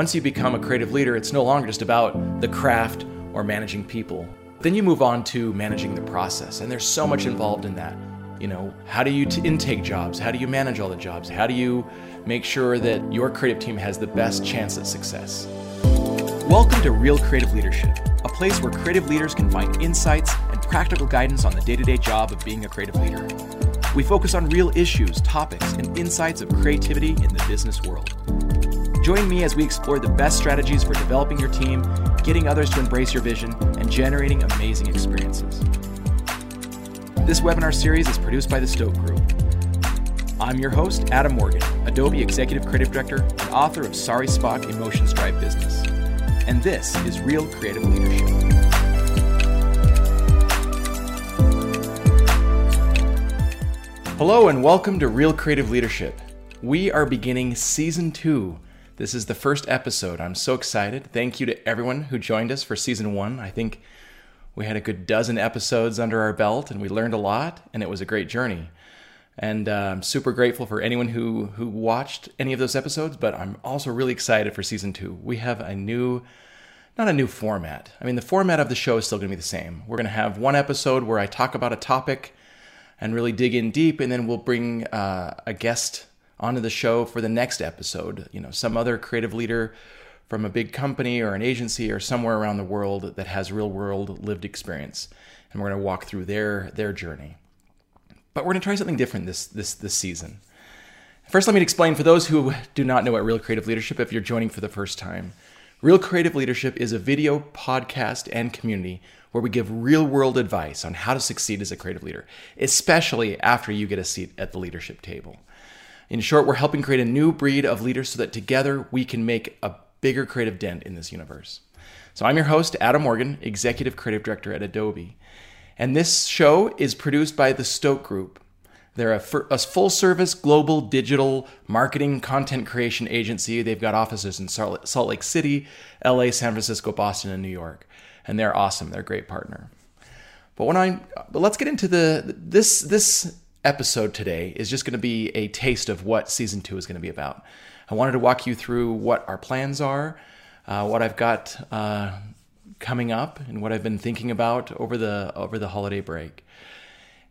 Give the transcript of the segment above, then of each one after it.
Once you become a creative leader, it's no longer just about the craft or managing people. Then you move on to managing the process, and there's so much involved in that. You know, how do you t- intake jobs? How do you manage all the jobs? How do you make sure that your creative team has the best chance at success? Welcome to Real Creative Leadership, a place where creative leaders can find insights and practical guidance on the day to day job of being a creative leader. We focus on real issues, topics, and insights of creativity in the business world. Join me as we explore the best strategies for developing your team, getting others to embrace your vision, and generating amazing experiences. This webinar series is produced by the Stoke Group. I'm your host, Adam Morgan, Adobe Executive Creative Director and author of Sorry Spock Emotions Drive Business. And this is Real Creative Leadership. Hello, and welcome to Real Creative Leadership. We are beginning season two this is the first episode. I'm so excited. Thank you to everyone who joined us for season one. I think we had a good dozen episodes under our belt and we learned a lot, and it was a great journey. And uh, I'm super grateful for anyone who, who watched any of those episodes, but I'm also really excited for season two. We have a new, not a new format. I mean, the format of the show is still going to be the same. We're going to have one episode where I talk about a topic and really dig in deep, and then we'll bring uh, a guest onto the show for the next episode. You know, some other creative leader from a big company or an agency or somewhere around the world that has real world lived experience. And we're going to walk through their their journey. But we're going to try something different this this this season. First, let me explain for those who do not know what Real Creative Leadership, if you're joining for the first time. Real Creative Leadership is a video, podcast, and community where we give real world advice on how to succeed as a creative leader, especially after you get a seat at the leadership table. In short, we're helping create a new breed of leaders so that together we can make a bigger creative dent in this universe. So I'm your host, Adam Morgan, Executive Creative Director at Adobe. And this show is produced by the Stoke Group. They're a, a full service global digital marketing content creation agency. They've got offices in Salt Lake City, LA, San Francisco, Boston, and New York. And they're awesome. They're a great partner. But when I but let's get into the this this episode today is just going to be a taste of what season two is going to be about. I wanted to walk you through what our plans are, uh, what I've got uh, coming up, and what I've been thinking about over the over the holiday break.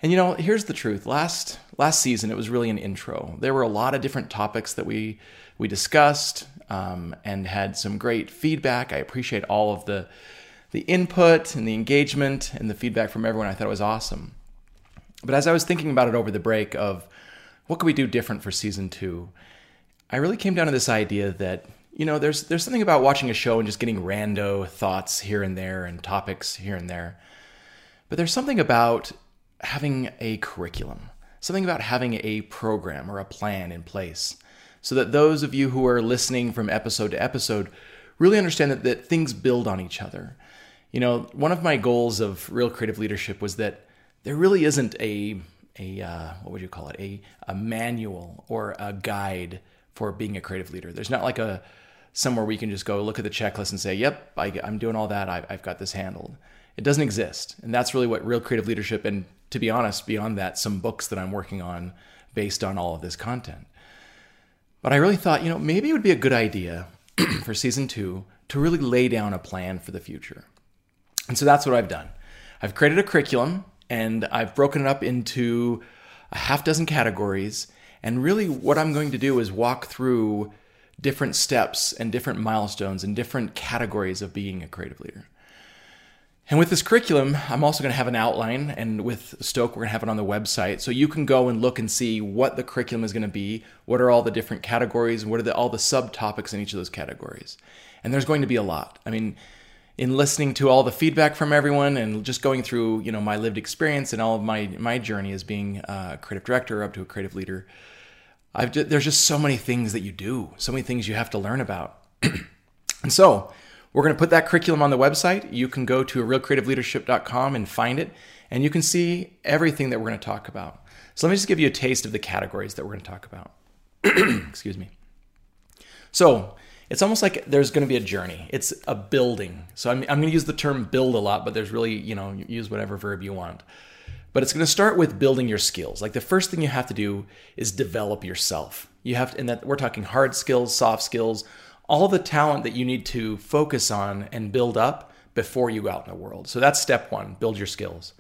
And you know, here's the truth. Last last season, it was really an intro. There were a lot of different topics that we we discussed um, and had some great feedback. I appreciate all of the the input and the engagement and the feedback from everyone. I thought it was awesome. But as I was thinking about it over the break of what could we do different for season two, I really came down to this idea that you know there's there's something about watching a show and just getting rando thoughts here and there and topics here and there, but there's something about having a curriculum, something about having a program or a plan in place, so that those of you who are listening from episode to episode really understand that, that things build on each other. You know, one of my goals of real creative leadership was that there really isn't a a uh, what would you call it a a manual or a guide for being a creative leader. There's not like a somewhere where you can just go look at the checklist and say, "Yep, I, am doing all that. I, I've got this handled." It doesn't exist, and that's really what real creative leadership. And to be honest, beyond that, some books that I'm working on based on all of this content. But I really thought, you know, maybe it would be a good idea for season two to really lay down a plan for the future. And so that's what I've done. I've created a curriculum and I've broken it up into a half dozen categories. And really, what I'm going to do is walk through different steps and different milestones and different categories of being a creative leader. And with this curriculum, I'm also going to have an outline, and with Stoke, we're going to have it on the website. So you can go and look and see what the curriculum is going to be, what are all the different categories, what are the, all the subtopics in each of those categories. And there's going to be a lot. I mean, in listening to all the feedback from everyone and just going through you know my lived experience and all of my my journey as being a creative director up to a creative leader. I've just, there's just so many things that you do so many things you have to learn about. And so we're going to put that curriculum on the website. You can go to realcreativeleadership.com and find it and you can see everything that we're going to talk about. So let me just give you a taste of the categories that we're going to talk about. Excuse me. So it's almost like there's going to be a journey. It's a building. So I'm, I'm going to use the term build a lot, but there's really, you know, use whatever verb you want. But it's going to start with building your skills. Like the first thing you have to do is develop yourself. You have to, and that we're talking hard skills, soft skills, all the talent that you need to focus on and build up before you go out in the world. So that's step one build your skills.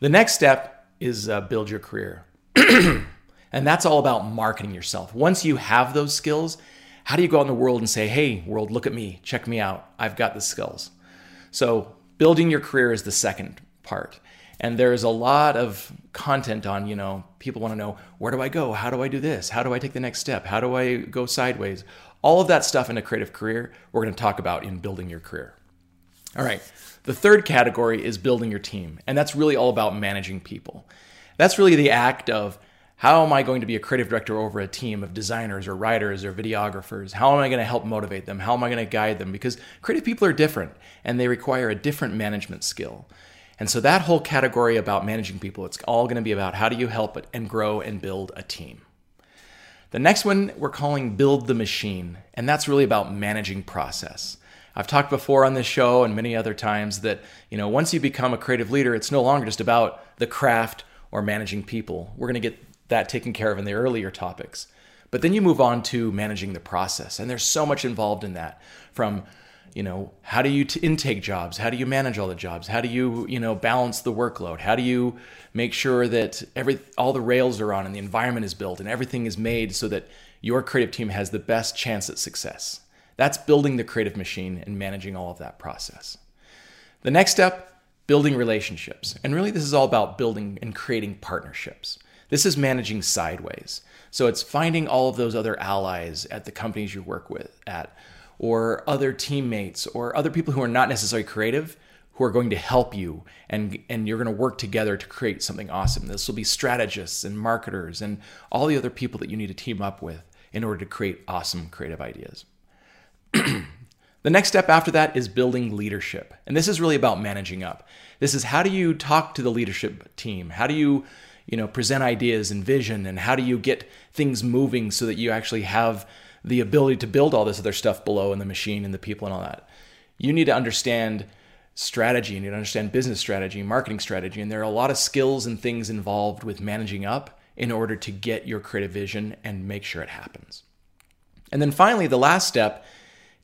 The next step is uh, build your career. and that's all about marketing yourself. Once you have those skills, how do you go out in the world and say, hey, world, look at me, check me out, I've got the skills? So, building your career is the second part. And there's a lot of content on, you know, people want to know where do I go? How do I do this? How do I take the next step? How do I go sideways? All of that stuff in a creative career, we're going to talk about in building your career. All right. The third category is building your team. And that's really all about managing people. That's really the act of how am I going to be a creative director over a team of designers or writers or videographers? How am I going to help motivate them? How am I going to guide them? Because creative people are different and they require a different management skill. And so that whole category about managing people, it's all going to be about how do you help and grow and build a team. The next one we're calling build the machine, and that's really about managing process. I've talked before on this show and many other times that, you know, once you become a creative leader, it's no longer just about the craft or managing people. We're going to get that taken care of in the earlier topics. But then you move on to managing the process, and there's so much involved in that from you know how do you t- intake jobs? How do you manage all the jobs? How do you you know balance the workload? How do you make sure that every all the rails are on and the environment is built and everything is made so that your creative team has the best chance at success? That's building the creative machine and managing all of that process. The next step building relationships. And really this is all about building and creating partnerships this is managing sideways so it's finding all of those other allies at the companies you work with at or other teammates or other people who are not necessarily creative who are going to help you and and you're going to work together to create something awesome. This will be strategists and marketers and all the other people that you need to team up with in order to create awesome creative ideas. the next step after that is building leadership. And this is really about managing up. This is how do you talk to the leadership team? How do you, you know, present ideas and vision and how do you get things moving so that you actually have the ability to build all this other stuff below in the machine and the people and all that. You need to understand strategy, you need to understand business strategy, marketing strategy, and there are a lot of skills and things involved with managing up in order to get your creative vision and make sure it happens. And then finally, the last step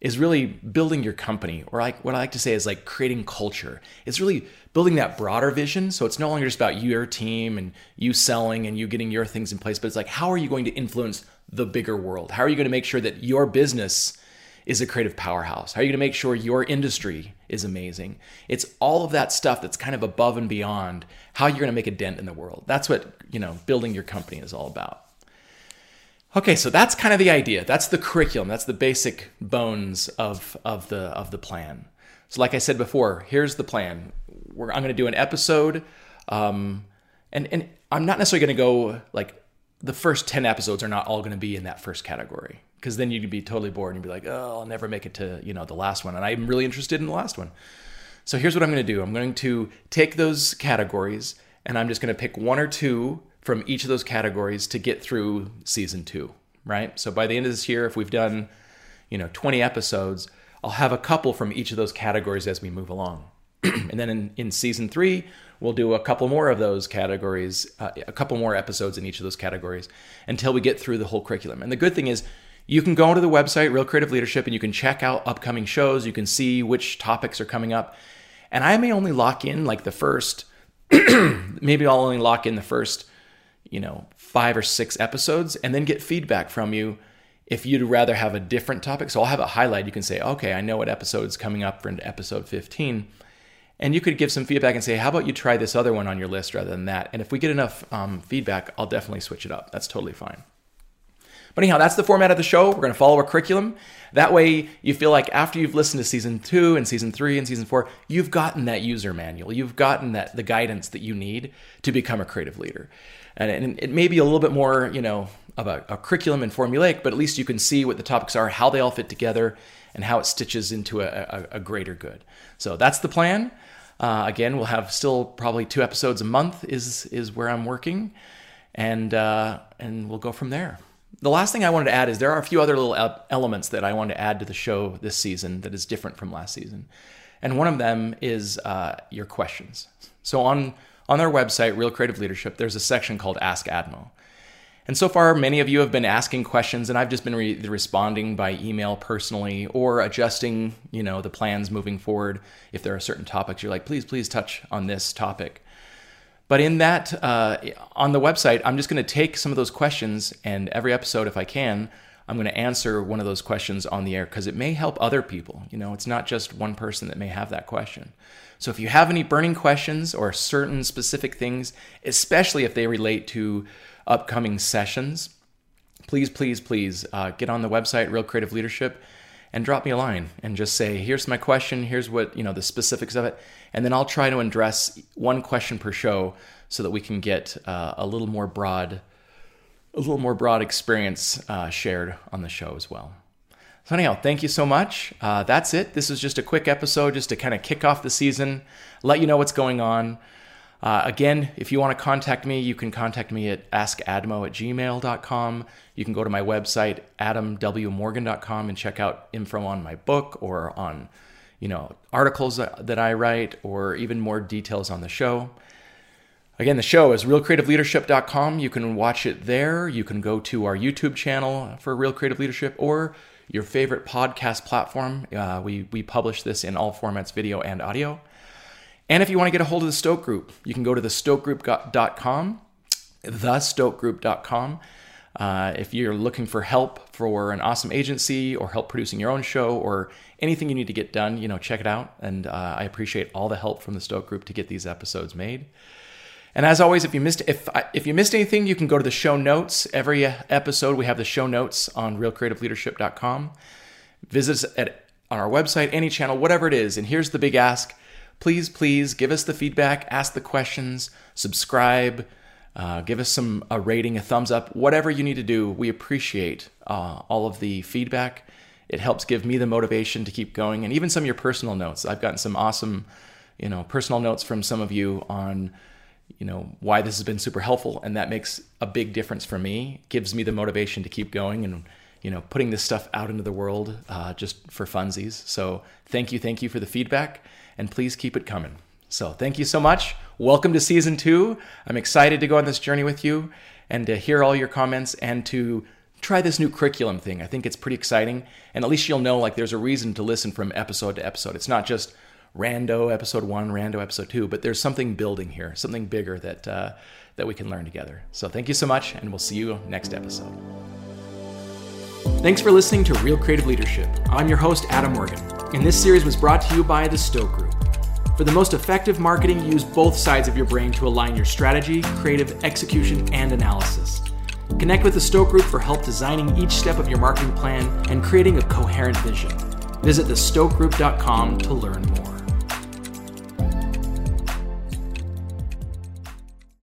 is really building your company, or like what I like to say is like creating culture. It's really building that broader vision. So it's no longer just about your team and you selling and you getting your things in place, but it's like how are you going to influence the bigger world? How are you going to make sure that your business is a creative powerhouse? How are you going to make sure your industry is amazing? It's all of that stuff that's kind of above and beyond how you're going to make a dent in the world. That's what, you know, building your company is all about. Okay, so that's kind of the idea. That's the curriculum. That's the basic bones of, of the of the plan. So, like I said before, here's the plan. We're, I'm going to do an episode, um, and and I'm not necessarily going to go like the first 10 episodes are not all going to be in that first category because then you'd be totally bored and you'd be like oh i'll never make it to you know the last one and i'm really interested in the last one so here's what i'm going to do i'm going to take those categories and i'm just going to pick one or two from each of those categories to get through season two right so by the end of this year if we've done you know 20 episodes i'll have a couple from each of those categories as we move along and then in, in season three we'll do a couple more of those categories, uh, a couple more episodes in each of those categories until we get through the whole curriculum. And the good thing is, you can go to the website, Real Creative Leadership, and you can check out upcoming shows. You can see which topics are coming up. And I may only lock in like the first, maybe I'll only lock in the first, you know, five or six episodes and then get feedback from you if you'd rather have a different topic. So I'll have a highlight. You can say, okay, I know what episode is coming up for episode 15 and you could give some feedback and say, how about you try this other one on your list rather than that? And if we get enough um, feedback, I'll definitely switch it up. That's totally fine. But anyhow, that's the format of the show. We're going to follow a curriculum. That way, you feel like after you've listened to season two and season three and season four, you've gotten that user manual. You've gotten that the guidance that you need to become a creative leader. And it may be a little bit more, you know, of a, a curriculum and formulaic, but at least you can see what the topics are, how they all fit together, and how it stitches into a, a, a greater good. So that's the plan. Uh, again, we'll have still probably two episodes a month is is where I'm working, and uh, and we'll go from there. The last thing I wanted to add is there are a few other little elements that I want to add to the show this season that is different from last season, and one of them is uh, your questions. So on on their website, Real Creative Leadership, there's a section called Ask Admo. And so far, many of you have been asking questions, and I've just been re- responding by email personally or adjusting, you know, the plans moving forward. If there are certain topics you're like, please, please touch on this topic. But in that, uh, on the website, I'm just going to take some of those questions, and every episode, if I can, I'm going to answer one of those questions on the air because it may help other people. You know, it's not just one person that may have that question. So if you have any burning questions or certain specific things, especially if they relate to upcoming sessions, please, please, please uh, get on the website, Real Creative Leadership, and drop me a line and just say, here's my question, here's what, you know, the specifics of it. And then I'll try to address one question per show so that we can get uh, a little more broad, a little more broad experience uh, shared on the show as well. So anyhow, thank you so much. Uh, that's it. This is just a quick episode just to kind of kick off the season, let you know what's going on. Uh, again, if you want to contact me, you can contact me at askadmo at gmail.com. You can go to my website, adamwmorgan.com, and check out info on my book or on, you know, articles that I write or even more details on the show. Again, the show is realcreativeleadership.com. You can watch it there. You can go to our YouTube channel for Real Creative Leadership or your favorite podcast platform. Uh, we, we publish this in all formats, video and audio. And if you want to get a hold of the Stoke Group, you can go to thestokegroup.com, thestokegroup.com. Uh, if you're looking for help for an awesome agency or help producing your own show or anything you need to get done, you know, check it out. And uh, I appreciate all the help from the Stoke Group to get these episodes made. And as always, if you missed if if you missed anything, you can go to the show notes. Every episode, we have the show notes on realcreativeleadership.com. Visit us at on our website, any channel, whatever it is. And here's the big ask please, please give us the feedback, ask the questions, subscribe, uh, give us some a rating, a thumbs up, whatever you need to do. We appreciate uh, all of the feedback. It helps give me the motivation to keep going, and even some of your personal notes. I've gotten some awesome, you know, personal notes from some of you on, you know, why this has been super helpful, and that makes a big difference for me. gives me the motivation to keep going and you know putting this stuff out into the world uh, just for funsies. So thank you, thank you for the feedback and please keep it coming. So, thank you so much. Welcome to season two. I'm excited to go on this journey with you and to hear all your comments and to try this new curriculum thing. I think it's pretty exciting. And at least you'll know like there's a reason to listen from episode to episode. It's not just rando episode one, rando episode two, but there's something building here, something bigger that, uh, that we can learn together. So, thank you so much, and we'll see you next episode. Thanks for listening to Real Creative Leadership. I'm your host, Adam Morgan, and this series was brought to you by the Stoke Group. For the most effective marketing, use both sides of your brain to align your strategy, creative execution, and analysis. Connect with the Stoke Group for help designing each step of your marketing plan and creating a coherent vision. Visit thestokegroup.com to learn more.